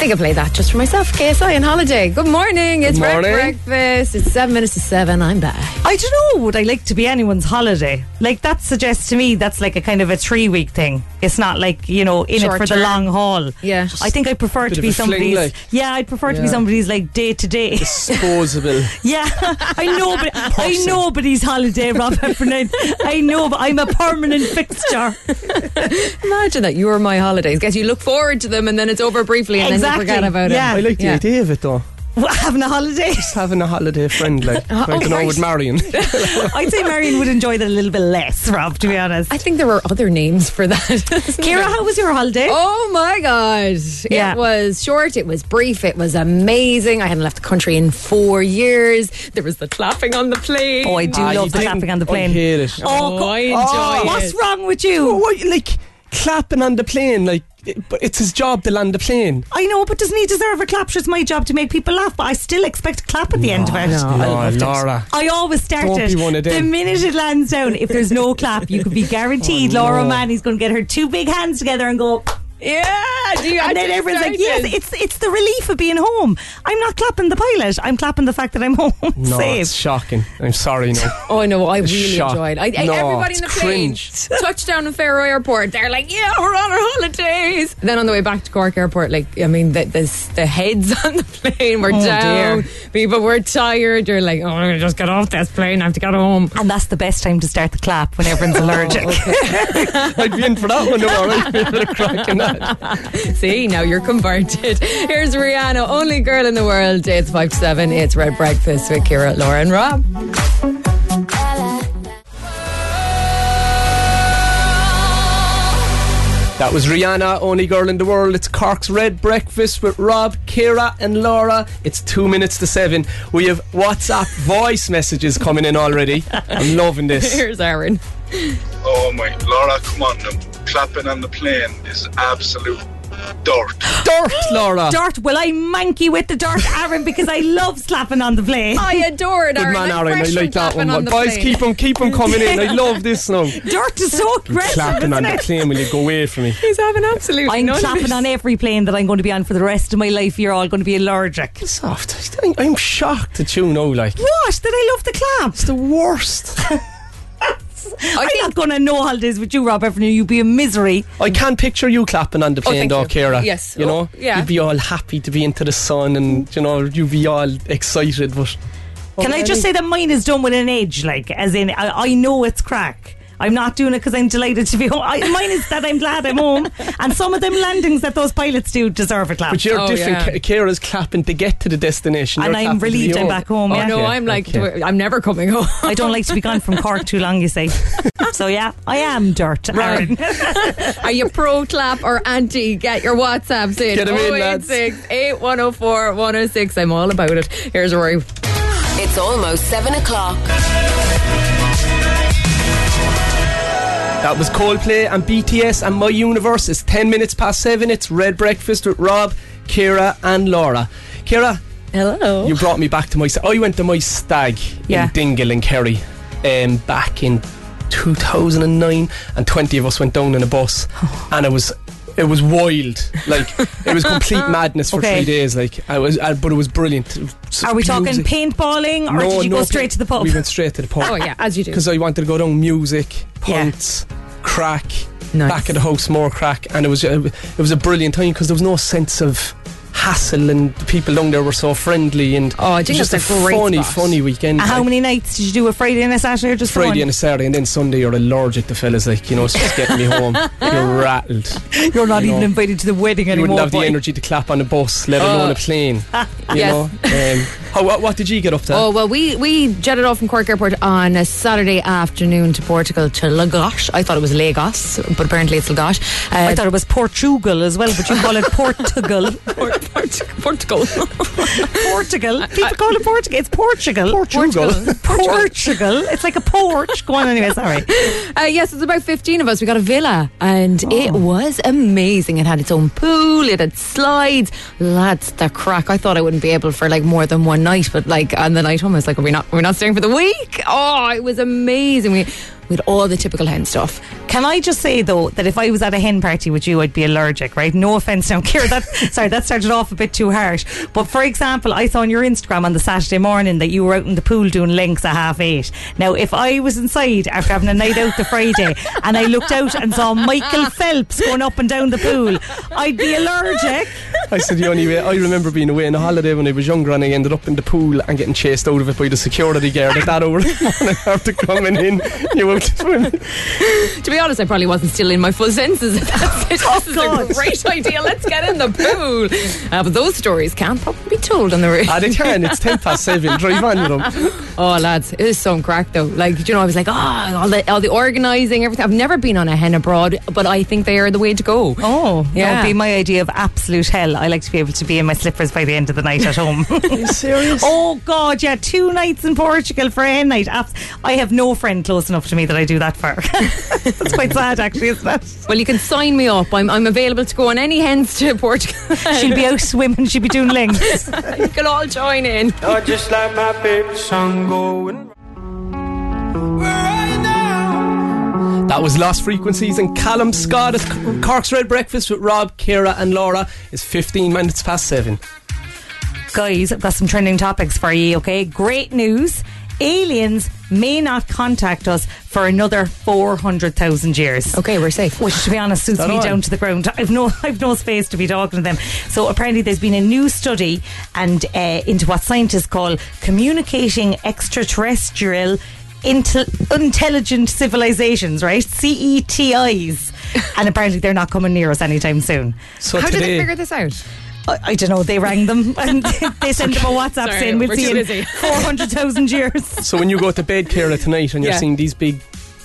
think I play that just for myself. KSI on holiday. Good morning. It's Red morning. breakfast. It's seven minutes to seven. I'm back. I don't know. Would I like to be anyone's holiday? Like that suggests to me that's like a kind of a three week thing. It's not like you know in Short it for term. the long haul. Yeah. I think I prefer Bit to be a fling, somebody's. like. Yeah, I'd prefer to be somebody's like day to day. Disposable. Yeah, I know, but I know nobody's holiday, Rob Heffernan. I know, but I'm a permanent fixture. Imagine that you're my holidays. Guess you look forward to them and then it's over briefly and Exactly. then you forget about Yeah. it. I like the Yeah. idea of it though. Having a holiday. Just having a holiday friend like, like oh, you know right. with Marion. I'd say Marion would enjoy that a little bit less, Rob. To be honest. I think there were other names for that. Kira, how was your holiday? Oh my god! Yeah. It was short. It was brief. It was amazing. I hadn't left the country in four years. There was the clapping on the plane. Oh, I do Ah, you love the didn't- clapping on the plane. I plane. hate it. Oh, co- I enjoy What's it. wrong with Oh, you? what, like clapping on the plane, like, it- but it's his job to land the plane. I know, but doesn't he deserve a clap? Sure, It's my job to make people laugh, but I still expect a clap at the end of it. no. I Oh. Laura. I always start Don't it. be one of The minute it lands down, if there's no clap, you could be guaranteed Oh, Laura no. Manny's going to get her two big hands together and go. Yeah. Do you And then everyone's like, "Yes, it's it's the relief of being home." I'm not clapping the pilot. I'm clapping the fact that I'm home No, safe. it's shocking. I'm sorry, no. Oh no, I It's really shock. enjoyed. I, I- No, everybody in it's the plane, cringe. touchdown in Faro Airport. They're like, "Yeah, we're on our holidays." Then on the way back to Cork Airport, like, I mean, the the, the heads on the plane were Oh, down. dear. People were tired. They're like, "Oh, I'm gonna just get off this plane. I have to get home." And that's the best time to start the clap when everyone's oh, allergic. I'd be in for that one, though, alright? Bit of crack in that. See, now you're converted. Here's Rihanna, only girl in the world. It's five to seven. It's Red Breakfast with Kira, Laura, and Rob. That was Rihanna, only girl in the world. It's Cork's Red Breakfast with Rob, Kira, and Laura. It's two minutes to seven. We have WhatsApp voice messages coming in already. I'm loving this. Here's Aaron. Oh my, Laura, come on now. Clapping on the plane is absolute dirt. Dirt, Laura. dirt. Well, I'm manky with the dirt, Aaron, because I love slapping on the plane. I adore it, Good Aaron. man, I'm Aaron. I like that one. on the Boys, plane. keep them, keep them coming in. I love this now. Dirt is so aggressive. Clapping on isn't the plane. Will you go away from me? He's having absolutely I'm none clapping it. on every plane that I'm going to be on for the rest of my life. You're all going to be allergic. Soft. I- I'm shocked at you now. Like What? Did I love the clap? it's the worst. I'm not going to no holidays with you, Rob Heffernan. You'd be a misery. I can't picture you clapping on the oh, plane, thank though. Kira. Yes. You know, Oh, yeah. you'd be all happy to be into the sun, and you know, you'd be all excited. But Can I just say that mine is done with an edge? Like, as in, I, I know it's crack. I'm not doing it because I'm delighted to be home. I, mine is that I'm glad I'm home. And some of them landings that those pilots do deserve a clap. But you're Oh, different. yeah. K- Kira's clapping to get to the destination, and You're I'm clapping to be relieved I'm back home. Oh yeah. no, Okay, I'm like, okay. I'm never coming home. I don't like to be gone from Cork too long, you say. so yeah, I am dirt. Um, Aaron. Are you pro clap or anti? Get your WhatsApps in. Get 'em in, lads. 086 8104 106. I'm all about it. Here's Rory. It's almost seven o'clock. That was Coldplay and BTS and My Universe. It's 10 minutes past 7. It's Red Breakfast with Rob, Kira, and Laura. Kira, Hello. you brought me back to my. I went to my stag Yeah. in Dingle in Kerry um, back in 2009, and 20 of us went down in a bus, and it was. It was wild, like it was complete madness for Okay. three days. Like I was, uh, but it was brilliant. It was Are we talking music. paintballing or did you go straight to the pub? We went straight to the pub. oh, yeah, as you do. because I wanted to go down music, Yeah. punts, crack, Nice. back at the house, more crack, and it was it was a brilliant time because there was no sense of hassle and the people down there were so friendly and Oh, I it think was just a, funny, spot. funny weekend. Uh, How many nights did you do? A Friday and a Saturday or just Friday one? and a Saturday, and then Sunday you're allergic to fellas like you know it's just getting me home. You're rattled. You're not you even know, invited to the wedding You anymore. You wouldn't have the energy to clap on a bus, let alone a plane. You Yes. know. Um, how, what, what did you get up to? Oh well, we we jetted off from Cork Airport on a Saturday afternoon to Portugal to Lagos. I thought it was Lagos, but apparently it's Lagos. Uh, I thought it was Portugal as well, but you call it Portugal. Port- Port- Portugal. Portugal. People call it Portugal. It's Portugal. Portugal. Portugal. It's like a porch. Go on anyway, sorry. Uh, yes, it's about 15 of us. We got a villa and it was amazing. It had its own pool, it had slides. Lads, the crack. I thought I wouldn't be able for like more than one night, but like on the night home, I was like, are we not, are not staying for the week? Oh, it was amazing. We We had all the typical hen stuff. Can I just say though that if I was at a hen party with you, I'd be allergic, right? No offense now, Kira. That sorry, that started off a bit too harsh. But for example, I saw on your Instagram on the Saturday morning that you were out in the pool doing links at half eight. Now, if I was inside after having a night out the Friday and I looked out and saw Michael Phelps going up and down the pool, I'd be allergic. I said the only way I remember being away on a holiday when I was younger and I ended up in the pool and getting chased out of it by the security guard at that hour of the morning after coming in. You out swimming. To be honest, I probably wasn't still in my full senses. That's it. Oh, this is God. a great idea. Let's get in the pool. Uh, but those stories can't probably be told on the radio. Ah, they can. It's ten past seven. Drive on with them. Oh, lads, it is some crack though. Like, you know, I was like, oh, all the, all the organising, everything. I've never been on a hen abroad, but I think they are the way to go. Oh, Yeah. that would be my idea of absolute hell. I like to be able to be in my slippers by the end of the night at home. Are you serious? Oh God, yeah, two nights in Portugal for a hen night. I have no friend close enough to me that I do that for. That's quite sad, actually, isn't it? Well, you can sign me up. I'm, I'm available to go on any hens to Portugal. She'll be out swimming. She'll be doing links. you can all join in. I just like my favorite song going. That was Lost Frequencies and Callum Scott at Cork's Red Breakfast with Rob, Kira, and Laura. It's 15 minutes past seven. Guys, I've got some trending topics for you, okay? Great news. Aliens may not contact us for another 400,000 years. Okay, we're safe. Which, to be honest, suits me on? down to the ground. I've no, I've no space to be talking to them. So apparently, there's been a new study and uh, into what scientists call communicating extraterrestrial intel- intelligent civilizations, right? CETIs, and apparently they're not coming near us anytime soon. So How did they figure this out? I, I don't know. They rang them and they sent them a WhatsApp Sorry, saying we'll we're see too you in busy." 400,000 years. so when you go to bed, Kira, tonight, and you're Yeah. seeing these big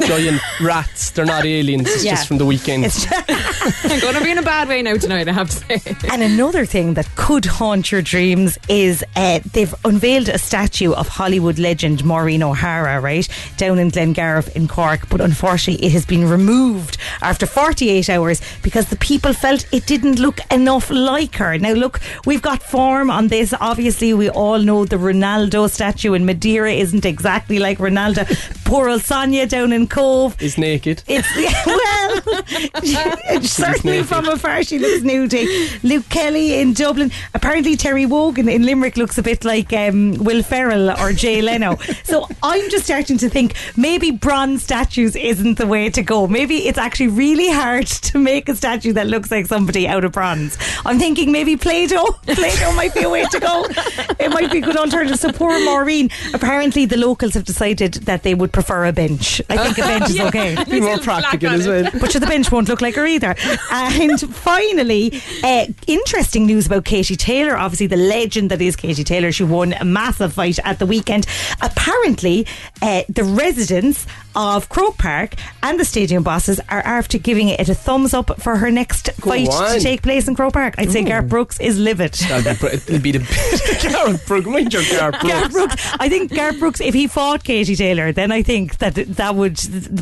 giant rats, they're not aliens. It's Yeah. just from the weekend. It's I'm going to be in a bad way now tonight, I have to say. And another thing that could haunt your dreams is uh, they've unveiled a statue of Hollywood legend Maureen O'Hara, right, down in Glengarriff in Cork. But unfortunately, it has been removed after 48 hours because the people felt it didn't look enough like her. Now, look, we've got form on this. Obviously, we all know the Ronaldo statue in Madeira isn't exactly like Ronaldo. Poor old Sonia down in Cobh. is naked. It's well, certainly from afar she looks nudie. Luke Kelly in Dublin. Apparently Terry Wogan in Limerick looks a bit like um, Will Ferrell or Jay Leno. so I'm just starting to think maybe bronze statues isn't the way to go. Maybe it's actually really hard to make a statue that looks like somebody out of bronze. I'm thinking maybe Play-Doh. Play-Doh might be a way to go. It might be a good alternative. So poor Maureen. Apparently the locals have decided that they would prefer a bench. I think a bench is okay. Be more practical as well. But sure, the bench won't look like her either. And finally, uh, interesting news about Katie Taylor. Obviously, the legend that is Katie Taylor. She won a massive fight at the weekend. Apparently, uh, the residents of Croke Park and the stadium bosses are after giving it a thumbs up for her next Go fight to take place in Croke Park. I'd say Garth Brooks is livid. That'll be, br- it'll be the Gareth Brooks. Mind your Gareth Garth Brooks. Brooks. I think Garth Brooks, if he fought Katie Taylor, then I think that that would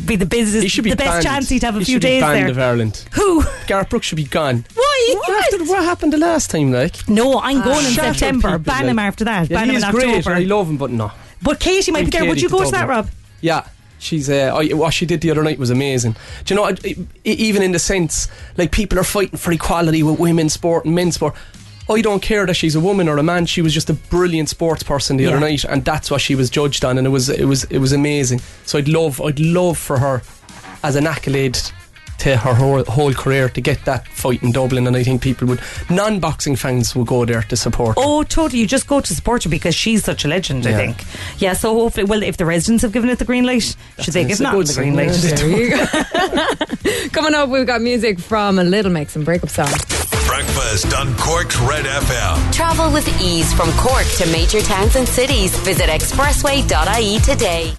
be the business, be the best banned. chance he'd have a He few days there. of Ireland. Who? Gareth Brooks should be gone. Why? After what happened the last time, like? No, I'm going in ah, September. Ban like. him after that. Yeah, Ban him in is great. I love him, but no. But Katie might be there. Would you go to that, Rob? Yeah. She's uh, I, what she did the other night was amazing. Do you know? I- I- even in the sense, like people are fighting for equality with women's sport and men's sport. I don't care that she's a woman or a man. She was just a brilliant sports person the Yeah. other night, and that's what she was judged on, and it was it was it was amazing. So I'd love I'd love for her as an accolade to her whole, whole career to get that fight in Dublin, and I think people would non-boxing fans will go there to support. her. Oh, totally. You just go to support her because she's such a legend, I think. Yeah, so hopefully, well, if the residents have given it the green light, should they It's give not the green light? yeah. There you go. Coming up, we've got music from a Little Mix and breakup song. Breakfast on Cork's Red FM. Travel with ease from Cork to major towns and cities. Visit expressway.ie today.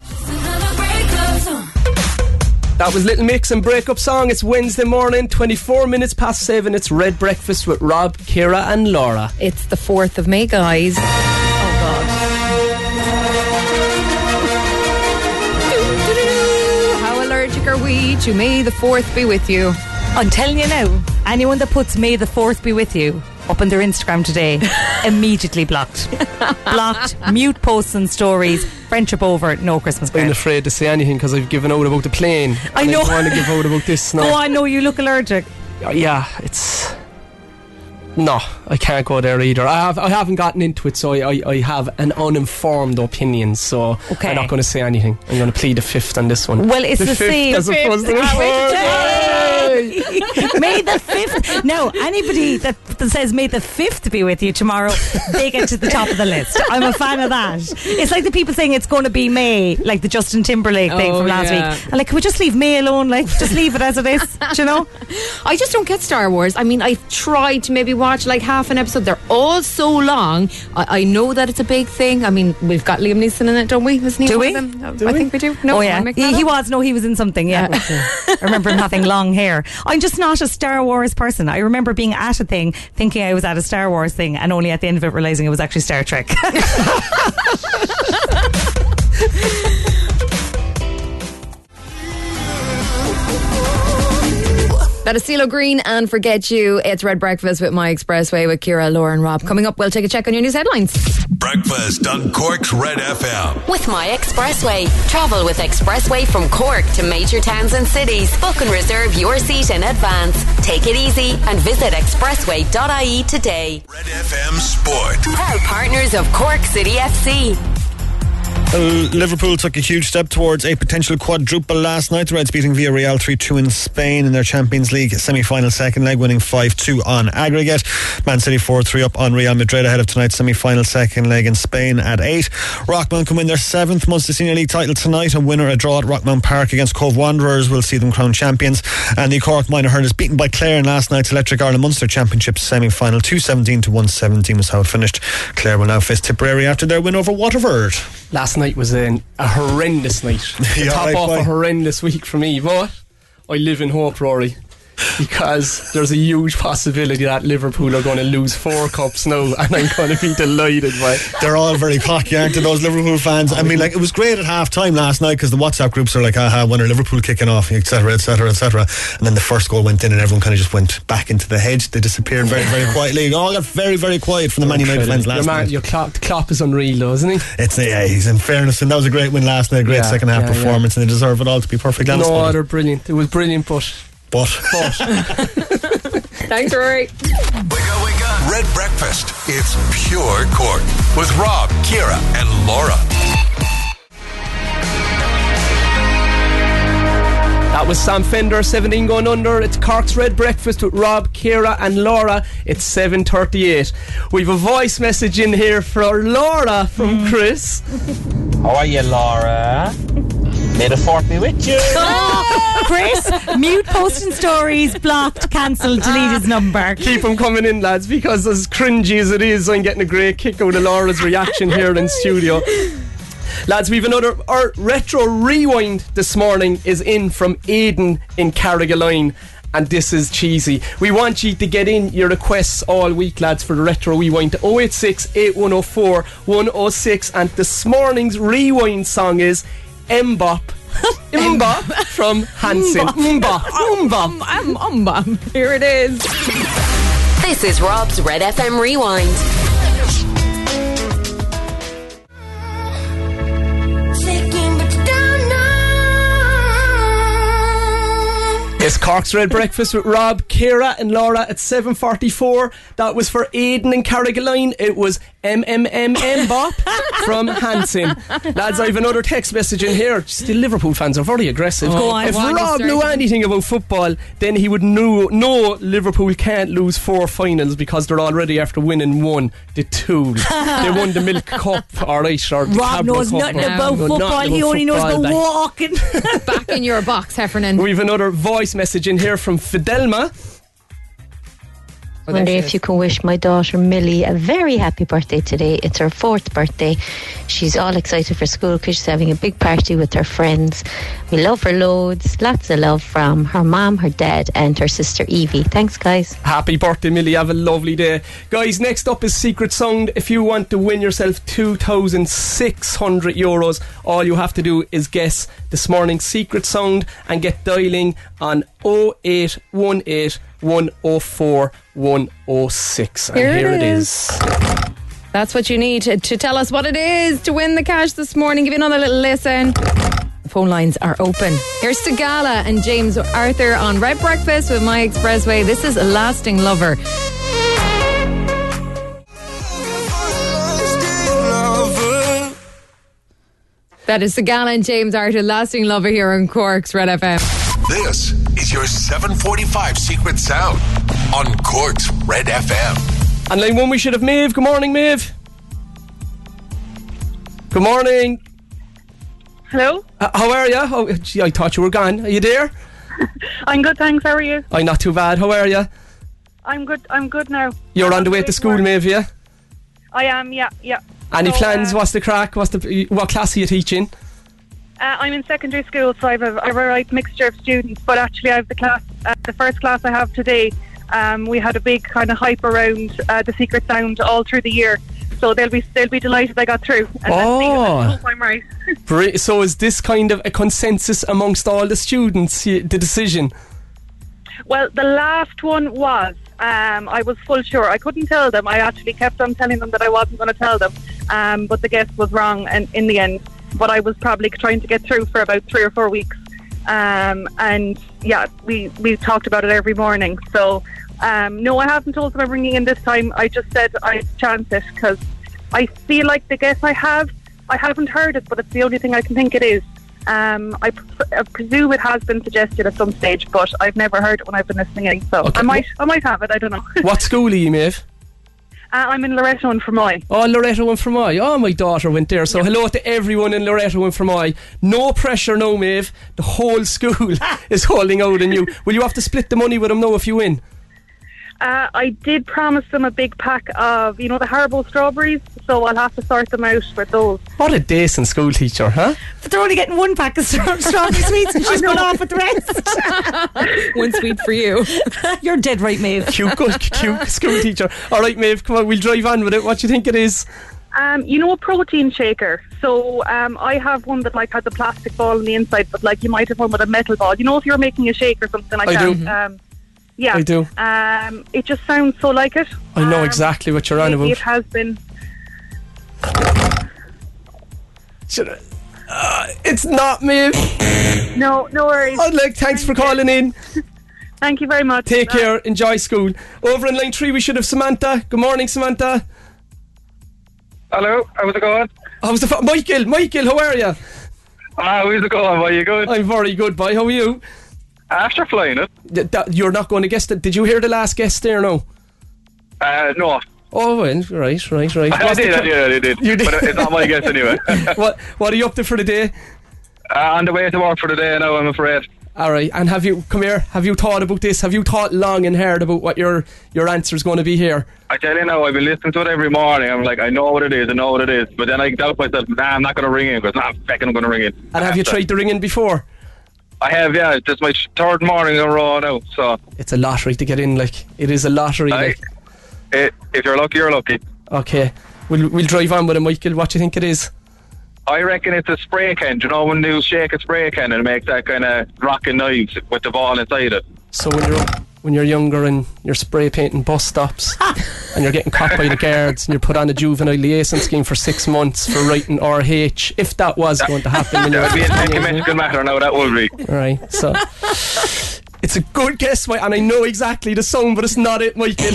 That was Little Mix and Breakup Song. It's Wednesday morning, 24 minutes past 7. It's Red Breakfast with Rob, Kira, and Laura. It's the 4th of May, guys. Oh, God. How allergic are we to May the 4th be with you? I'm telling you now, anyone that puts May the 4th be with you up on their Instagram today. Immediately blocked. blocked, mute posts and stories, friendship over, no Christmas I'm afraid to say anything because I've given out about the plane. I know. I want to give out about this oh, now. Oh, I know you look allergic. Uh, yeah, it's no, I can't go there either. I have I haven't gotten into it, so I, I, I have an uninformed opinion. So Okay. I'm not going to say anything. I'm going to plead the fifth on this one. Well, it's the, fifth same. as opposed to the Wait, fourth. Yay! May the fifth. No, anybody that, that says May the fifth be with you tomorrow, they get to the top of the list. I'm a fan of that. It's like the people saying it's going to be May, like the Justin Timberlake thing Oh, from last yeah. week. And like, can we just leave May alone? Like, just leave it as it is. Do you know? I just don't get Star Wars. I mean, I've tried to maybe watch like half an episode. They're all so long. I, I know that it's a big thing. I mean, we've got Liam Neeson in it, don't we? Isn't he Do one we? of them? I think we do. No, oh am I yeah, making he, that he up? was. No, he was in something. Yeah, I remember him having long hair. I'm just not a Star Wars person. I remember being at a thing, thinking I was at a Star Wars thing, and only at the end of it realizing it was actually Star Trek. That is CeeLo Green and Forget You. It's Red Breakfast with My Expressway with Kira, Laura, and Rob. Coming up, we'll take a check on your news headlines. Breakfast on Cork's Red FM. With My Expressway. Travel with Expressway from Cork to major towns and cities. Book and reserve your seat in advance. Take it easy and visit expressway.ie today. Red FM Sport. Proud partners of Cork City FC. Liverpool took a huge step towards a potential quadruple last night. The Reds beating Villarreal 3 2 in Spain in their Champions League semi final second leg, winning 5 2 on aggregate. Man City 4 3 up on Real Madrid ahead of tonight's semi final second leg in Spain at 8. Rockmount can win their seventh Munster Senior League title tonight. A winner, a draw at Rockmount Park against Cobh Wanderers will see them crowned champions. And the Cork Minor Hurlers beaten by Clare in last night's Electric Ireland Munster Championship semi final. 217 to 117 was how it finished. Clare will now face Tipperary after their win over Waterford. Last night was an, a horrendous night. To top right, off why? a horrendous week for me. But I live in hope, Rory. Because there's a huge possibility that Liverpool are going to lose four cups now, and I'm going to be delighted by it. They're all very cocky, aren't they, those Liverpool fans? I mean, like, it was great at half time last night because the WhatsApp groups are like, aha, when are Liverpool kicking off, etc., etc., etc. And then the first goal went in and everyone kind of just went back into the hedge. They disappeared very, very quietly. It all got very, very quiet from the Man United fans Your last man, night. your Klopp, Klopp is unreal, though, isn't he? It's, yeah, he's in fairness, and that was a great win last night, a great Yeah, second half yeah, yeah. performance, and they deserve it all to be honest. No, they're brilliant. It was brilliant, but But, Thanks, Rory. Wake up, wake up. Red Breakfast. It's pure Cork. With Rob, Kira, and Laura. That was Sam Fender, 17 going under. It's Cork's Red Breakfast with Rob, Kira, and Laura. It's 7.38. We've a voice message in here for Laura from Chris. How are you, Laura? May the fourth be with you. Oh, Chris, mute posting stories, blocked, cancelled, delete his number. Keep them coming in, lads, because as cringy as it is, I'm getting a great kick out of Laura's reaction here in studio. Lads, we've another our retro rewind this morning is in from Aiden in Carrigaline. And this is cheesy. We want you to get in your requests all week, lads, for the retro rewind to 086 8104 106. And this morning's rewind song is MMMBop. MMMBop from Hanson. MMMBop. MMMBop. Um, um, um, Here it is. This is Rob's Red FM Rewind. It's Cork's Red Breakfast with Rob, Kira, and Laura at 7.44. That was for Aidan and Carrigaline. It was MMMBop from Hanson. Lads, I have another text message in here. Still, Liverpool fans are very aggressive. Oh, Go on. if on, Rob knew anything about football, then he would know, know Liverpool can't lose four finals because they're already after winning one. The two. they won the Milk Cup, alright, or Rob Cadbury knows Cup, nothing about know football. nothing He only knows football, the like. walking. Back in your box, Heffernan. We've another voice message in here from Fidelma. Oh, wonder if is. you can wish my daughter Millie a very happy birthday today. It's her fourth birthday. She's all excited for school because she's having a big party with her friends. We love her loads. Lots of love from her mom, her dad, and her sister Evie. Thanks, guys. Happy birthday, Millie. Have a lovely day. Guys, next up is Secret Sound. If you want to win yourself 2,600 euros, all you have to do is guess this morning's Secret Sound and get dialing on 0818 104 106. And Here it here it is. is. That's what you need to, to tell us what it is to win the cash this morning. Give you another little listen. The phone lines are open. Here's Sigala and James Arthur on Red Breakfast with My Expressway. This is a lasting lover. That is Sigala and James Arthur, lasting lover here on Cork's Red FM. This is your 745 Secret Sound on Cork's Red FM. And line one, we should have Maeve. Good morning, Maeve. Good morning. Hello, Uh, how are you? Oh, gee, I thought you were gone. Are you there? I'm good, thanks. How are you? I'm not too bad. How are you? I'm good. I'm good now. You're on the way to school, work. Maeve, yeah? I am. Yeah, yeah. Any So, plans? uh, What's the crack? What's the what class are you teaching? Uh, I'm in secondary school, so I have a, I have a right mixture of students. But actually, I have the class, uh, the first class I have today. Um, we had a big kind of hype around uh, the Secret Sound all through the year, so they'll be they'll be delighted I got through. And Oh. I hope I'm right. So is this kind of a consensus amongst all the students? The decision. Well, the last one was. Um, I was full sure. I couldn't tell them. I actually kept on telling them that I wasn't going to tell them, um, but the guess was wrong, and in the end, but I was probably trying to get through for about three or four weeks. Um, and yeah, we we talked about it every morning. So um, no, I haven't told them I'm ringing in this time. I just said I'd chance it because I feel like the guess I have. I haven't heard it, but it's the only thing I can think it is. Um, I, pr- I presume it has been suggested at some stage, but I've never heard it when I've been listening in. So Okay, I might, I might have it. I don't know. What school are you, Maeve? Uh, I'm in Loreto and Fermoy. Oh, Loreto and Fermoy. Oh, my daughter went there. So hello to everyone in Loreto and Fermoy. No pressure, no, Maeve. The whole school is holding out on you. Will you have to split the money with them now if you win? Uh, I did promise them a big pack of, you know, the Haribo strawberries, so I'll have to sort them out with those. What a decent school teacher, huh? But they're only getting one pack of stra- strawberry sweets and she's gone off with the rest. One sweet for you. You're dead right, Maeve. Cute, good, cute school teacher. All right, Maeve, come on, we'll drive on with it. What do you think it is? Um, you know, a protein shaker. So um, I have one that like has a plastic ball on the inside, but like you might have one with a metal ball. You know, if you're making a shake or something like I that. do. Um, yeah, I do. Um, it just sounds so like it. I know Um, exactly what you're on about. It has been. Should I- Uh, it's not, me. No, no worries. I'd like, thanks for calling in. Thank you very much. Take care. Enjoy school. Over in line three, we should have Samantha. Good morning, Samantha. Hello, how's it going? How's the f- Michael? Michael, how are you? Ah, how's it going? Are you good? I'm very good, boy. How are you? After flying it? Th- that- you're not going to guess that. Did you hear the last guest there? No. Uh, no. Oh, right, right, right. I did, I did, I did. You did. But it's not my guess anyway. what What are you up to for the day? uh, on the way to work for the day now, I'm afraid. All right, and have you come here? Have you thought about this? Have you thought long and hard about what your your answer is going to be here? I tell you now, I've been listening to it every morning. I'm like, I know what it is, I know what it is. But then I doubt myself, nah, I'm not going to ring in because, nah, fucking I'm going to ring in. And have you tried to ring in before? I have, yeah. It's just my third morning in a row now. So, It's a lottery to get in. Like it is a lottery. I, Like eh, if you're lucky, you're lucky. okay, we'll we'll drive on with it, Michael. What do you think it is? I reckon it's a spray can. Do you know when you shake a spray can and make that kind of rocking noise with the ball inside it? So when you're when you're younger and you're spray painting bus stops and you're getting caught by the guards and you're put on a juvenile liaison scheme for six months for writing RH, if that was going to happen when you're That would be a 15 matter now, that would be. right? So it's a good guess, Mi- and I know exactly the song, but it's not it, Michael.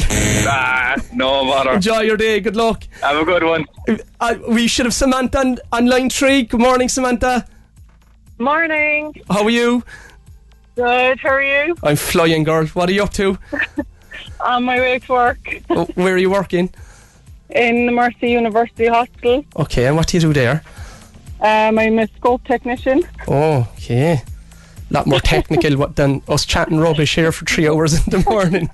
Ah, no bother. Enjoy your day. Good luck. Have a good one. Uh, we should have Samantha on, on line three. Good morning, Samantha. Morning. How are you? Good. How are you? I'm flying, girl. What are you up to? On my way to work Oh, where are you working? in the Mercy University Hospital. Okay, and what do you do there? Um, I'm a scope technician. Oh, okay. A lot more technical what, than us chatting rubbish here for three hours in the morning.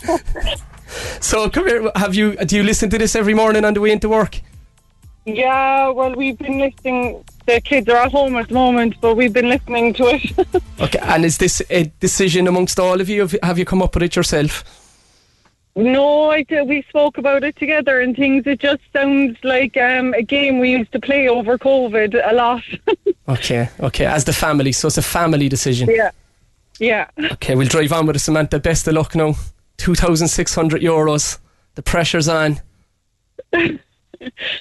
so come here. Have you? Do you listen to this every morning on the way into work? Yeah, well, we've been listening. The kids are at home at the moment, but we've been listening to it. Okay. And is this a decision amongst all of you? Have- you come up with it yourself? no, I did, we spoke about it together and things. It just sounds like um, a game we used to play over COVID a lot. Okay. Okay. As the family, so it's a family decision. yeah. Yeah. Okay, we'll drive on with it, Samantha. Best of luck now. 2,600 euros. The pressure's on.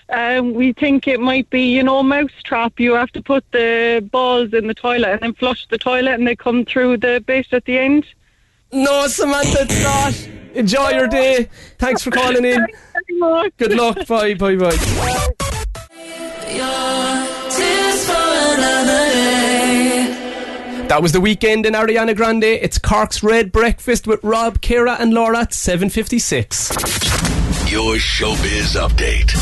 Um, we think it might be, you know, mouse trap. You have to put the balls in the toilet and then flush the toilet, and they come through the bit at the end. No, Samantha, it's not. Enjoy your day. Thanks for calling in. Good luck. Bye, bye, bye. That was the Weeknd in Ariana Grande. It's Cork's Red Breakfast with Rob, Kira, and Laura at 7.56. Your showbiz update.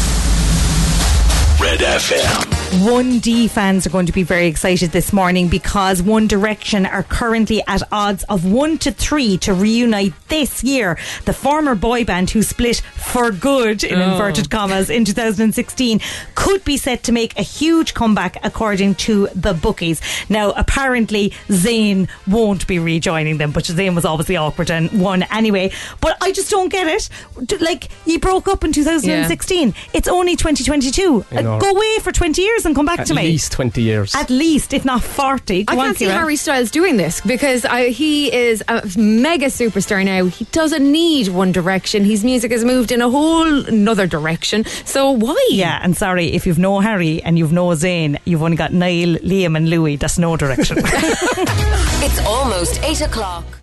Red FM. 1D fans are going to be very excited this morning because One Direction are currently at odds of 1 to 3 to reunite this year. The former boy band who split for good, in Oh. inverted commas, in 2016 could be set to make a huge comeback according to the bookies. Now, apparently, Zayn won't be rejoining them, but Zayn was obviously awkward and won anyway. But I just don't get it. Like, you broke up in 2016. It's only 2022. I know. Uh, Go away for 20 years and come back At to me. At least 20 years. At least, if not 40. Go I can't see Ciara. Harry Styles doing this because I, he is a mega superstar now. He doesn't need One Direction. His music has moved in a whole another direction. So why? Yeah, and sorry, if you've no Harry and you've no Zayn, you've only got Niall, Liam, and Louis. That's no direction. It's almost 8 o'clock.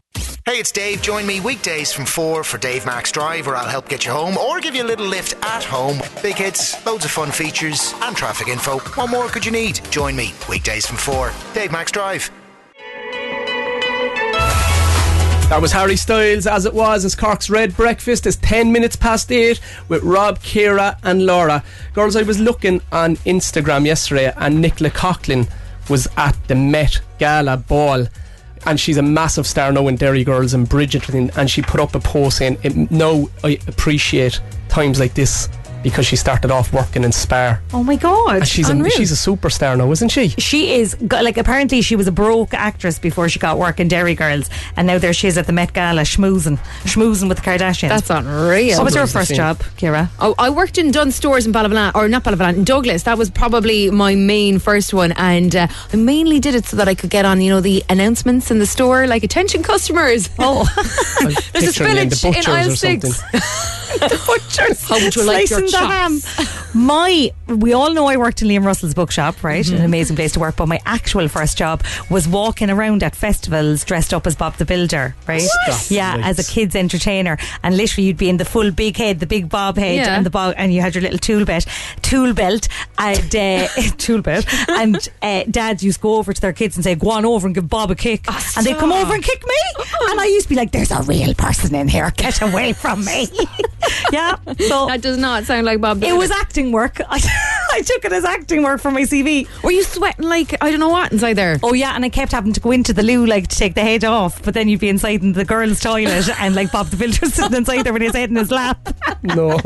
Hey, it's Dave. Join me weekdays from 4 for Dave Max Drive, where I'll help get you home or give you a little lift at home. Big hits, loads of fun features, and traffic info. What more could you need? Join me weekdays from 4. Dave Max Drive. That was Harry Styles as it was as Cork's Red Breakfast is 10 minutes past 8 with Rob, Kira and Laura. Girls, I was looking on Instagram yesterday and Nicola Coughlan was at the Met Gala ball and she's a massive star now in Derry Girls and Bridgerton and she put up a post saying "No, I appreciate times like this because she started off working in Spar. oh my God. And she's a, she's a superstar now, isn't she? She is like apparently she was a broke actress before she got work in Derry Girls, and now there she is at the Met Gala schmoozing, schmoozing with the Kardashians. That's unreal. What was your first job, Kira? Oh, I worked in Dunnes Stores in Ballyvolane, or not Ballyvolane, in Douglas. That was probably my main first one, and uh, I mainly did it so that I could get on, you know, the announcements in the store, like attention customers. Oh, There's a Picturing you in the spillage in aisle six. something. butchers. How would you like your Chops? My, we all know I worked in Liam Ruiséal's bookshop, right? Mm-hmm. An amazing place to work. But my actual first job was walking around at festivals dressed up as Bob the Builder, right? Stop. Yeah, Right. as a kids entertainer, and literally you'd be in the full big head, the big bob head, Yeah. and the bob, and you had your little tool belt, tool belt, and uh, tool belt, and uh, dads used to go over to their kids and say, "Go on over and give Bob a kick," Oh, and they'd come over and kick me, and I used to be like, "There's a real person in here, get away from me." yeah, so That does not sound like Bob. it was acting work. I, I took it as acting work for my CV. Were you sweating like I don't know what inside there? Oh yeah, and I kept having to go into the loo like to take the head off, but then you'd be inside in the girls' toilet and like Bob the Builder sitting inside there with his head in his lap. No.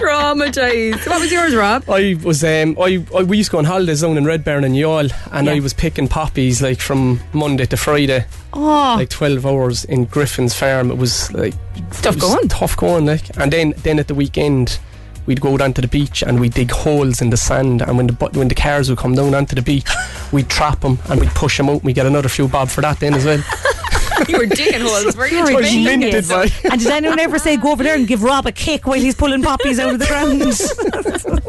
Traumatized. What was yours, Rob? I was um I, I we used to go on holidays down in Redbarn and Youghal and Yeah. I was picking poppies like from Monday to Friday Oh, like 12 hours in Griffin's farm it was like tough going. tough going like and then then at the weekend we'd go down to the beach and we'd dig holes in the sand and when the when the cars would come down onto the beach we'd trap them and we'd push them out and we'd get another few bob for that then as well You were digging holes, were you? You're a genius. minted by and did anyone ever say go over there and give Rob a kick while he's pulling poppies out of the ground?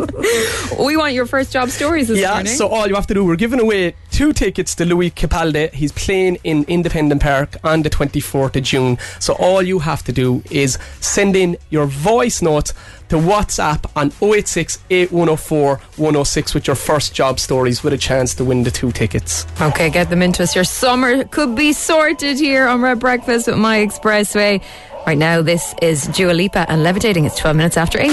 We want your first job stories this Yeah, morning. so all you have to do, we're giving away two tickets to Lewis Capaldi. He's playing in Independent Park on the 24th of June. So all you have to do is send in your voice note to WhatsApp on 086 8104 106 with your first job stories with a chance to win the two tickets. Okay, get them into us. Your summer could be sorted here on Red Breakfast with My Expressway. Right now, this is Dua Lipa and Levitating. It's 12 minutes after 8.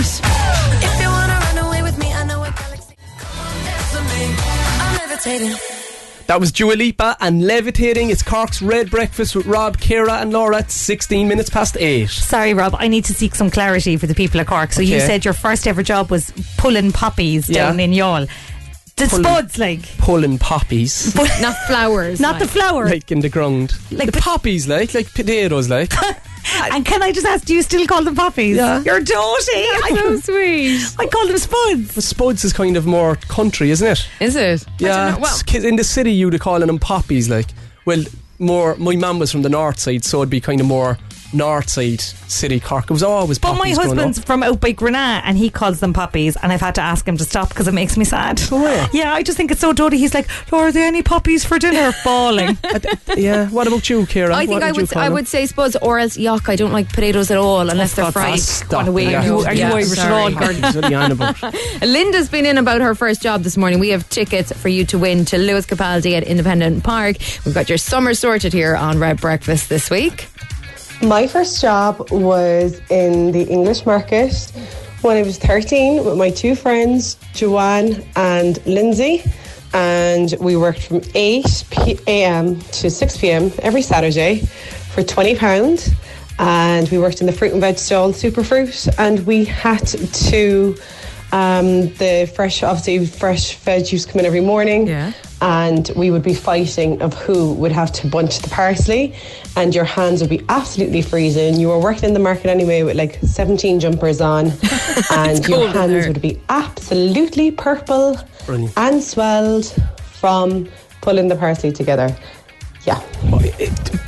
That was Dua Lipa and Levitating. It's Cork's Red Breakfast with Rob, Kira and Laura at 16 minutes past 8. Sorry, Rob, I need to seek some clarity for the people of Cork. So you said your first ever job was pulling poppies Yeah. down in Youghal. The Pulling- spuds, like Pulling poppies. Not flowers. not the like. flower. like in the ground. Like the pot- poppies, like, like potatoes, like. and can I just ask, do you still call them poppies? Yeah. You're dirty. I, So sweet. I call them spuds. The Spuds is kind of more country, isn't it? Is it? Yeah. don't. Well, in the city, you'd be calling them poppies, like. Well, more. My mum was from the north side, so it'd be kind of more north side city Cork. It was always But my poppies growing husband's up. from out by Grenagh and he calls them poppies and I've had to ask him to stop because it makes me sad. Oh, yeah, I just think it's so dirty. He's like, Laura, are there any poppies for dinner? Falling. yeah. What about you, Kira? I think What I you would call I them? would say suppose or else yuck. I don't like potatoes at all unless oh, they're God, fried. stop Go on away. it. Are you, are you Yeah, Irish at sorry. all, Gordon? What are you on about? Linda's been in about her first job this morning. We have tickets for you to win to Lewis Capaldi at Independent Park. We've got your summer sorted here on Red Breakfast this week. My first job was in the English market when I was 13 with my two friends, Joanne and Lindsay. And we worked from 8 p- a.m. to 6 p.m. every Saturday for £20. And we worked in the fruit and veg stall, Superfruit. And we had to, um, the fresh, obviously, fresh veg to come in every morning Yeah. And we would be fighting of who would have to bunch the parsley and your hands would be absolutely freezing. You were working in the market anyway with like 17 jumpers on and your hands would be absolutely purple Brilliant. and swelled from pulling the parsley together yeah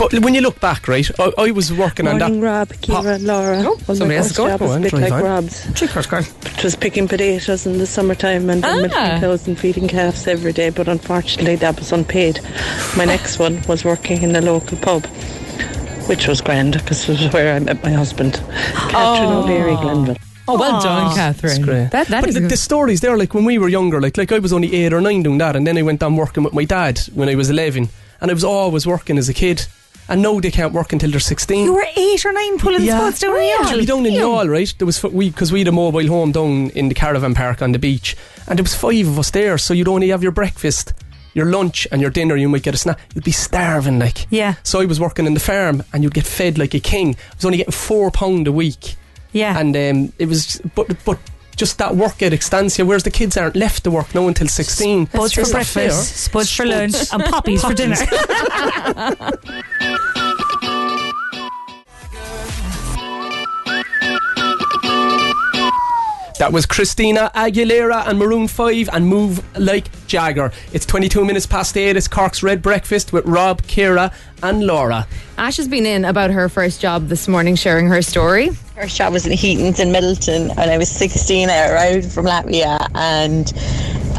But when you look back, right, I, I was working on that. Rob, Kira, and Laura. well, somebody my else first is going. was a on, bit drive like on. Rob's. Checkers, girl. It was picking potatoes in the summertime and Ah. milking cows and feeding calves every day, but unfortunately that was unpaid. My next one was working in a local pub, which was grand because it was where I met my husband, Catherine O'Leary, Glenville. Oh, well done, Catherine. That's great. That, that but is the, good. the stories there, like when we were younger, like like I was only eight or nine doing that, and then I went on working with my dad when I was eleven, and I was always working as a kid. And now they can't work until they're sixteen. You were eight or nine pulling Yeah. spots down the Actually, down in Youghal, right? There was we because we had a mobile home down in the caravan park on the beach, and there was five of us there. So you'd only have your breakfast, your lunch, and your dinner. You might get a snack. You'd be starving, like. Yeah. So I was working in the farm, and you'd get fed like a king. I was only getting four pound a week. Yeah. And um, it was, but but. Just that work ethic stands here, whereas the kids aren't left to work now until 16. Spuds for breakfast, fair. spuds for lunch, and poppies for dinner. That was Christina Aguilera and Maroon 5 and Move Like Jagger. It's 22 minutes past 8. It's Cork's Red Breakfast with Rob, Kira, and Laura. Ash has been in about her first job this morning, sharing her story. First job was in Heaton's in Midleton when I was 16. I arrived from Latvia and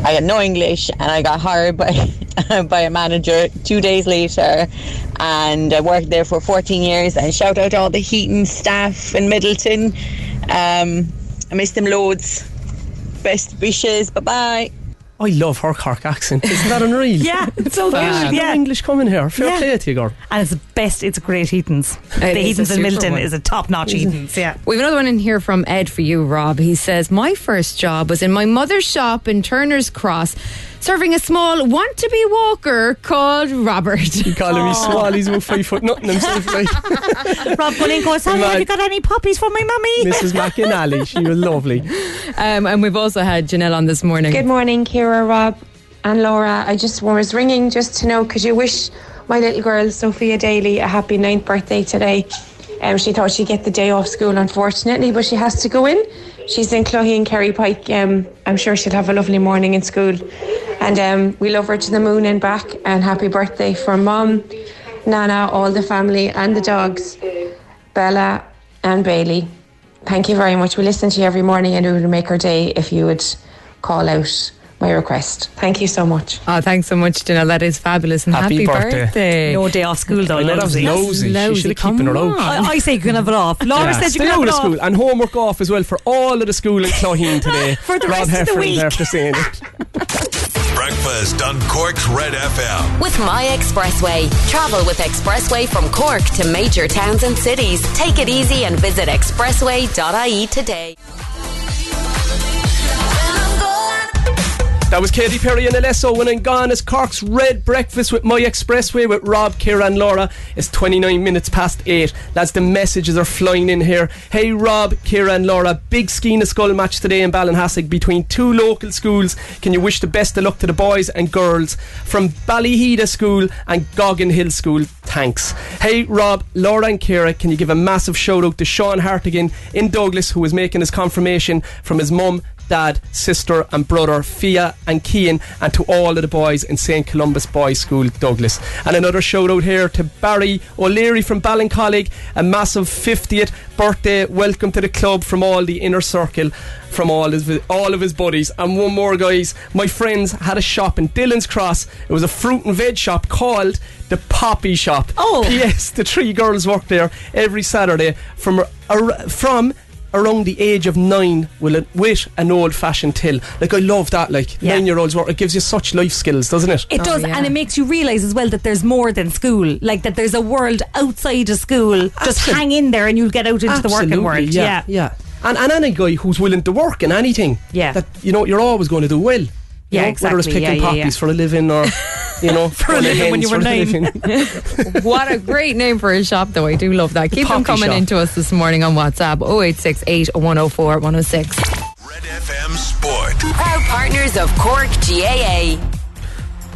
I had no English and I got hired by by a manager two days later and I worked there for 14 years and shout out to all the Heaton staff in Midleton. Um, I miss them loads. Best wishes. Bye bye. I love her Cork accent. Isn't that unreal? Yeah, it's so Fab. good. Yeah. English coming here. Fair Yeah. play to you, girl. And it's the best, it's great Heaton's. the It is a Heaton's in super Midleton one. is a top notch Heaton's, yeah. We have another one in here from Ed for you, Rob. He says, My first job was in my mother's shop in Turner's Cross, serving a small want to be walker called Robert. You call him he's small, he's about five foot nothing himself, right? Rob Bunning goes, Sally, have you got any puppies for my mummy? Mrs. McInally, she was lovely. Um, and we've also had Janelle on this morning. Good morning, Kira, Rob, and Laura. I just was ringing just to know could you wish my little girl Sophia Daly a happy ninth birthday today? Um, she thought she'd get the day off school, unfortunately, but she has to go in. She's in Clogheen and Kerry Pike. Um, I'm sure she'll have a lovely morning in school. And um, we love her to the moon and back. And happy birthday from Mum, Nana, all the family, and the dogs, Bella and Bailey. Thank you very much. We listen to you every morning, and it would make her day if you would call out my request. Thank you so much. Oh, thanks so much, Janelle. That is fabulous. And Happy happy, birthday. birthday. No day off school though. I know that was Lousy. nosy. She should have come keeping her out. I, I say you can have it off. Laura Yeah, says you stay can have out it of off. school and homework off as well for all of the school in Clogheen today. For the Rob rest of the Heffern's week. after saying it. Breakfast on Cork's Red FM. With My Expressway. Travel with Expressway from Cork to major towns and cities. Take it easy and visit expressway.ie today. That was Katy Perry and Alesso I'm gone. It's Cork's Red Breakfast with My Expressway with Rob, Kira, and Laura. It's 29 minutes past 8. Lads, the messages are flying in here. Hey, Rob, Kira, and Laura. Big Sciath na Scol match today in Ballinhassig between two local schools. Can you wish the best of luck to the boys and girls from Ballyheda School and Goggin Hill School? Thanks. Hey, Rob, Laura, and Kira, can you give a massive shout out to Sean Hartigan in Douglas who is making his confirmation from his mum, dad, sister, and brother, Fia and Kian, and to all of the boys in St. Columba's Boys School, Douglas. And another shout out here to Barry O'Leary from Ballincollig, a massive 50th birthday welcome to the club from all the inner circle, from all his all of his buddies. And one more, guys, my friends had a shop in Dillon's Cross. It was a fruit and veg shop called the Poppy Shop. Oh. yes, the three girls work there every Saturday from from around the age of nine with, a, with an old fashioned till. Like I love that. Like Yeah. nine year olds work. It gives you such life skills, doesn't it? It oh, does, and it makes you realise as well that there's more than school. Like that there's a world outside of school. Just Absol- hang in there and you'll get out into the working world. Yeah, yeah. And, and any guy who's willing to work in anything, Yeah. that you know you're always going to do well. You Yeah, know, Whether it's exactly. picking Yeah, yeah, poppies yeah. for a living or you know For a living when you were for a nine. what a great name for a shop, though. I do love that. Keep them coming shop. into us this morning on WhatsApp 0868 104 106. Red FM Sport. Proud partners of Cork GAA.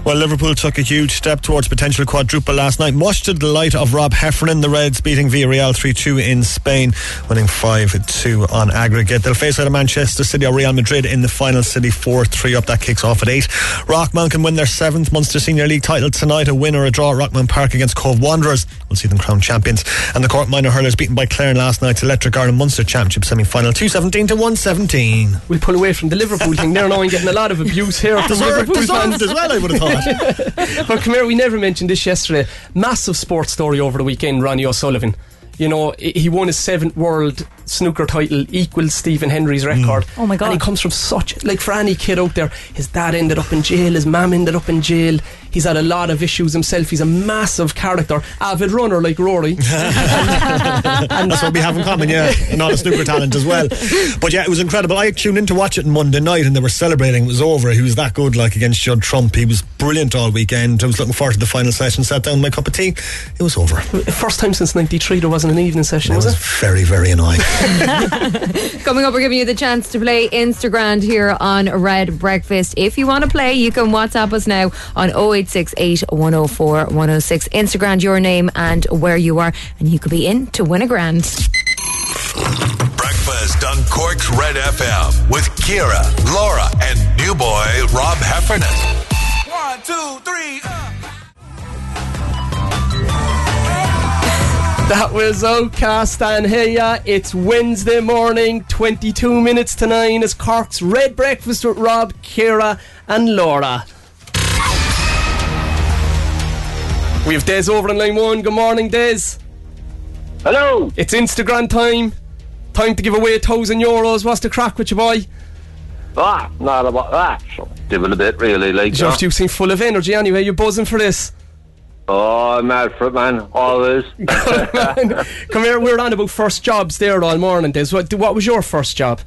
Well, Liverpool took a huge step towards potential quadruple last night, much to the delight of Rob Heffernan. The Reds beating Villarreal 3 2 in Spain, winning 5 2 on aggregate. They'll face out of Manchester City or Real Madrid in the final City 4 3 up. That kicks off at 8. Rockmount can win their seventh Munster Senior League title tonight. A win or a draw at Rockmount Park against Cobh Wanderers. We'll see them crowned champions. And the Cork Minor Hurlers beaten by Clare in last night's Electric Ireland Munster Championship semi final 217 to 117. We'll pull away from the Liverpool thing there now and getting a lot of abuse here from Deserved- Liverpool fans as well, I would have thought. but come here, we never mentioned this yesterday. Massive sports story over the weekend, Ronnie O'Sullivan. You know, he won his seventh world snooker title, equals Stephen Hendry's mm. record. Oh my God. And he comes from such, like for any kid out there, his dad ended up in jail, his mum ended up in jail. He's had a lot of issues himself. He's a massive character, avid runner like Rory. and that's what we have in common, yeah. And all the snooker talent as well. But yeah, it was incredible. I tuned in to watch it on Monday night and they were celebrating. It was over. He was that good, like against Judd Trump. He was brilliant all weekend. I was looking forward to the final session. Sat down with my cup of tea. It was over. First time since '93 there wasn't an evening session, It was was it? very, very annoying. Coming up, we're giving you the chance to play Instagram here on Red Breakfast. If you want to play, you can WhatsApp us now on oh 0868 104 106. Instagram your name and where you are, and you could be in to win a grand. Breakfast on Cork's Red FM with Kira, Laura, and new boy Rob Heffernan. One, two, three. That was OutKast and hey ya, it's Wednesday morning, 22 minutes to 9 is Cork's Red Breakfast with Rob, Kira and Laura. We have Des over in line 1. Good morning, Des. Hello. It's Instagram time. Time to give away a thousand euros. What's the crack with you, boy? Ah, not about that. So, Divil a bit, really. Like, uh, you seem full of energy anyway. You're buzzing for this. oh, I'm mad for it, man. Always. Come here, we're on about first jobs there all morning, Des. What, what was your first job?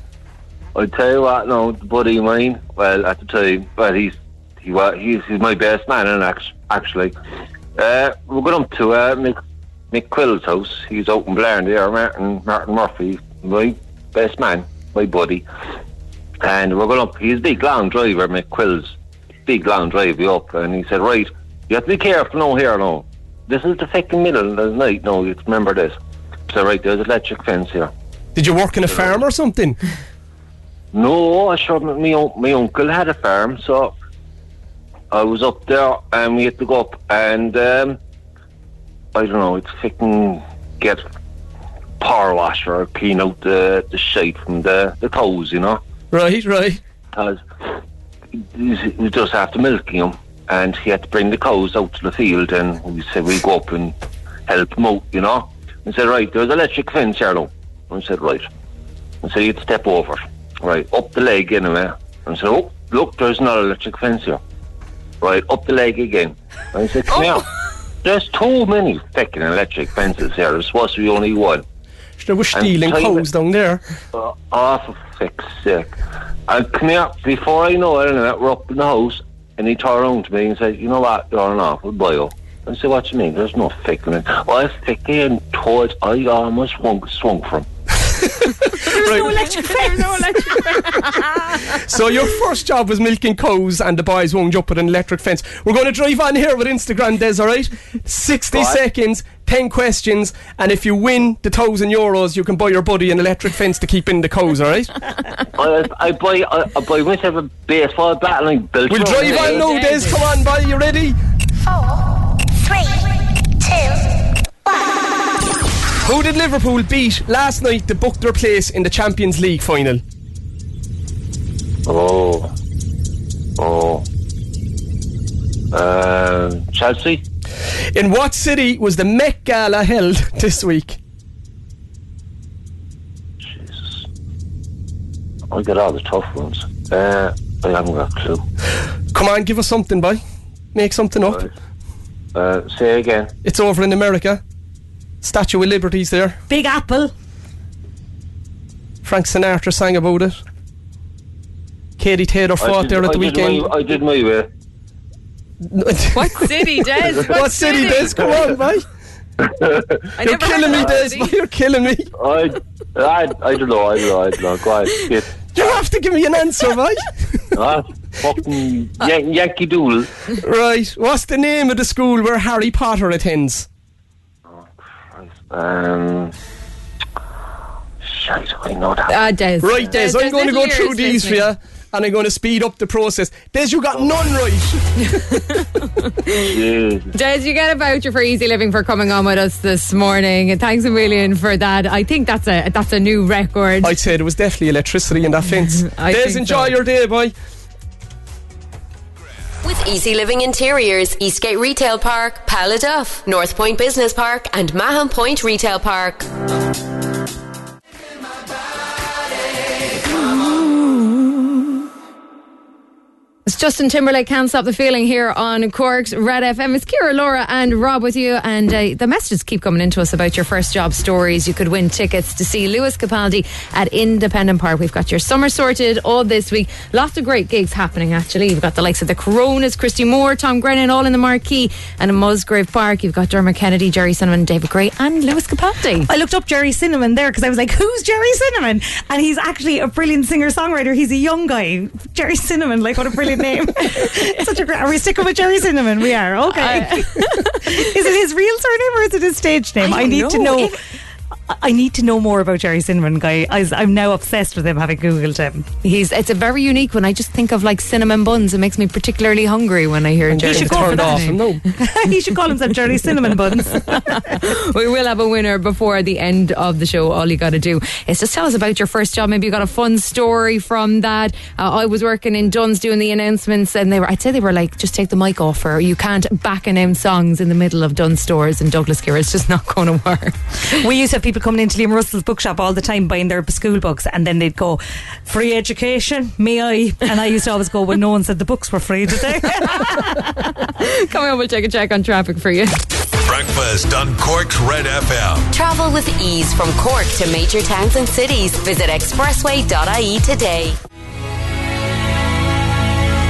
I tell you what, no, the buddy of mine. Well, at the time, well, he's he was he's, he's my best man, and act- actually, uh, we're going up to uh, Mick, Mick Quill's house. He's out in Blair there. Martin Martin Murphy, my best man, my buddy, and we're going up. He's a big long driver, Mick Quill's big long drive you up, and he said, right, you have to be careful now here now. This is the fucking middle of the night. No, you remember this. So right, there's an electric fence here. Did you work in a farm or something? No, I sure my, my uncle had a farm, so I was up there and we had to go up and um, I don't know, it's fucking get power washer or clean out the, the shite from the, the cows, you know. Right, right. Because we just after milking them and he had to bring the cows out to the field and we said we go up and help him out, you know. And said, right, there's an electric fence here now. And I said, right. And said, you'd step over. Right, up the leg anyway. And said, oh, look, there's not electric fence here. Right, up the leg again. And I said, come here. There's too many fucking electric fences here. There's supposed to be only one. They were stealing cows down there. Uh, oh, for fuck's sake. And come here, before I know it, anyway, we're up in the house, and he turned around to me and said, you know what, you're an awful bio. And I said, what do you mean? There's no ficking in. Well, I ficking towards, I almost swung, swung from. There's no electric fence. no electric fence. So your first job was milking cows and the boys wound you up with an electric fence. We're going to drive on here with Instagram, Des, alright? 60 Right. seconds, 10 questions, and if you win the 1,000 euros, you can buy your buddy an electric fence to keep in the cows, alright? I, I buy I, I buy myself a baseball bat and I built We'll drive on now, Des. Come on, boy, you ready? Who did Liverpool beat last night to book their place in the Champions League final? Oh. Oh. Um, Chelsea. In what city was the Met Gala held this week? Jesus. I get all the tough ones. Uh, I haven't got a clue. Come on, give us something, boy. Make something up. Uh, say again. It's over in America. Statue of Liberty's there. Big Apple. Frank Sinatra sang about it. Katie Taylor fought did- there at the I did weekend. My, I did my way. What city, Des? What, What city, Des? Come on, boy. You're killing me, Des. You're killing me. I, I, I don't know. I don't know. I don't know. Go on. Get, You have to give me an answer, boy. ah, fucking Yan- Yankee Doodle. right. What's the name of the school where Harry Potter attends? Um, shite, I know that. Ah, Des. Right, Des. I'm going to go through these for you. And I'm going to speed up the process. Des, you got none right. Des, you get a voucher for Easy Living for coming on with us this morning. And thanks a million for that. I think that's a that's a new record. I'd say there was definitely electricity in that fence. I Des, think enjoy so. your day, boy. With Easy Living Interiors, Eastgate Retail Park, Paladuff, North Point Business Park, and Mahon Point Retail Park. Justin Timberlake can't stop the feeling here on Cork's Red FM. It's Kira, Laura, and Rob with you. And uh, the messages keep coming into us about your first job stories. You could win tickets to see Lewis Capaldi at Independent Park. We've got your summer sorted all this week. Lots of great gigs happening. Actually, you've got the likes of the Coronas, Christy Moore, Tom Grennan, all in the marquee, and in Musgrave Park, you've got Dermot Kennedy, Gerry Cinnamon, David Gray, and Lewis Capaldi. I looked up Gerry Cinnamon there because I was like, who's Gerry Cinnamon? And he's actually a brilliant singer songwriter. He's a young guy. Gerry Cinnamon, like, what a brilliant name. Such a great. Are we sticking with Gerry Cinnamon? We are. Okay. is it his real surname or is it his stage name? I I, need to know. know. If- I need to know more about Gerry Cinnamon, guy. I, I'm now obsessed with him, having Googled him. He's it's a very unique one. I just think of like cinnamon buns. It makes me particularly hungry when I hear Gerry. should go for that off no. he should call himself Gerry Cinnamon Buns. we will have a winner before the end of the show. All you got to do is just tell us about your first job. Maybe you got a fun story from that. Uh, I was working in Dunnes doing the announcements, and they were. I'd say they were like, just take the mic off, or you can't back announce songs in the middle of Dunnes Stores in Douglas Gear. It's just not going to work. we used to have people coming into Liam Ruiséal's bookshop all the time buying their school books, and then they'd go, "Free education, may I?" And I used to always go, "Well, no one said the books were free, did they?" Coming on, we'll take a check on traffic for you. Breakfast on Cork's Red FM. Travel with ease from Cork to major towns and cities. Visit expressway.ie today.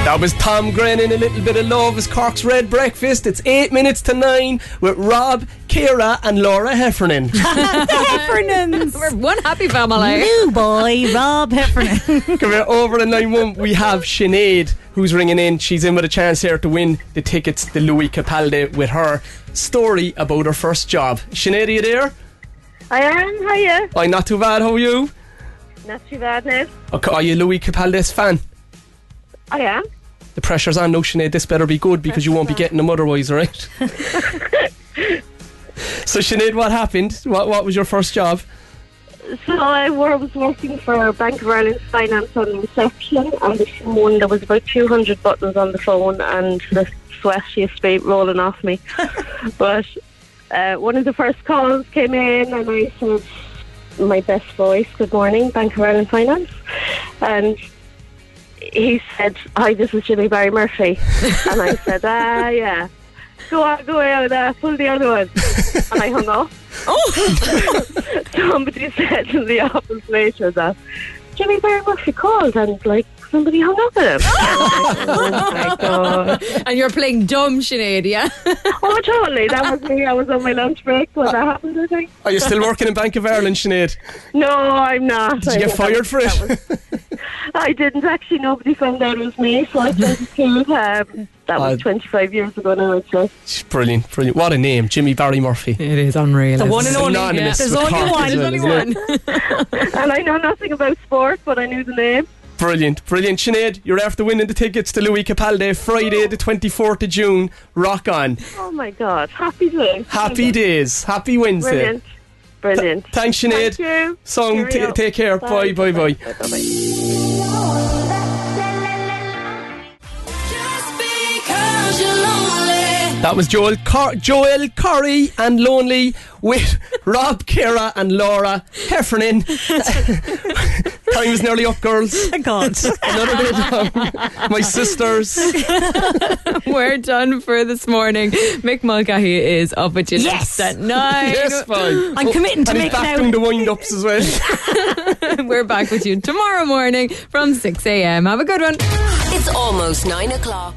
That was Tom Grennan, a little bit of love is Cork's Red Breakfast. It's eight minutes to nine with Rob, Kira, and Laura Heffernan. Heffernans. We're one happy family. New boy, Rob Heffernan. Come here, over in line one, we have Sinead, who's ringing in. She's in with a chance here to win the tickets to Lewis Capaldi with her story about her first job. Sinead, are you there? I am. Hiya. I'm not too bad, how are you? Not too bad, now. Okay, are you a Lewis Capaldi's fan? I am. The pressure's on now, Sinead. This better be good because you won't be getting them otherwise, alright? so, Sinead, what happened? What, what was your first job? So I was working for Bank of Ireland Finance on reception, and this one there was about 200 buttons on the phone, and the sweat used to be rolling off me. but uh, one of the first calls came in, and I said, "My best voice, good morning, Bank of Ireland Finance," and he said, "Hi, this is Jimmy Barry Murphy," and I said, "Ah, yeah." Go on, go out, uh, pull the other one. and I hung up. Oh! somebody said in the office later that Jimmy Barry Murphy called and like somebody hung up with him. oh my god! And you're playing dumb, Sinead, yeah? Oh, totally. That was me. I was on my lunch break when that happened. I think. Are you still working in Bank of Ireland, Sinead? No, I'm not. Did you get fired for it? I didn't actually. Nobody found out it was me, so I started school. Um, that was Uh, 25 years ago now. I'd. Brilliant, brilliant. What a name, Jimmy Barry Murphy. It is unreal. The one and only. Synonymous There's with only one. as well, There's only it? and I know nothing about sport, but I knew the name. Brilliant, brilliant. Sinead, you're after winning the tickets to Lewis Capaldi Friday, the 24th of June. Rock on. Oh my God! Happy days. Happy days. Happy Wednesday. Brilliant. Brilliant. Thanks, Sinead. Thank you. Song, t- take care. Bye, Bye, bye, bye. That was Joel Cor- Joel Corry and Lonely with Rob, Kira, and Laura Heffernan. Time is nearly up, girls. God. Another day down. My sisters. We're done for this morning. Mick Mulcahy is up with you Yes. next at nine. Yes, fine. I'm oh, committing to and make he's back now. doing the wind ups as well. We're back with you tomorrow morning from 6 a.m. Have a good one. It's almost nine o'clock.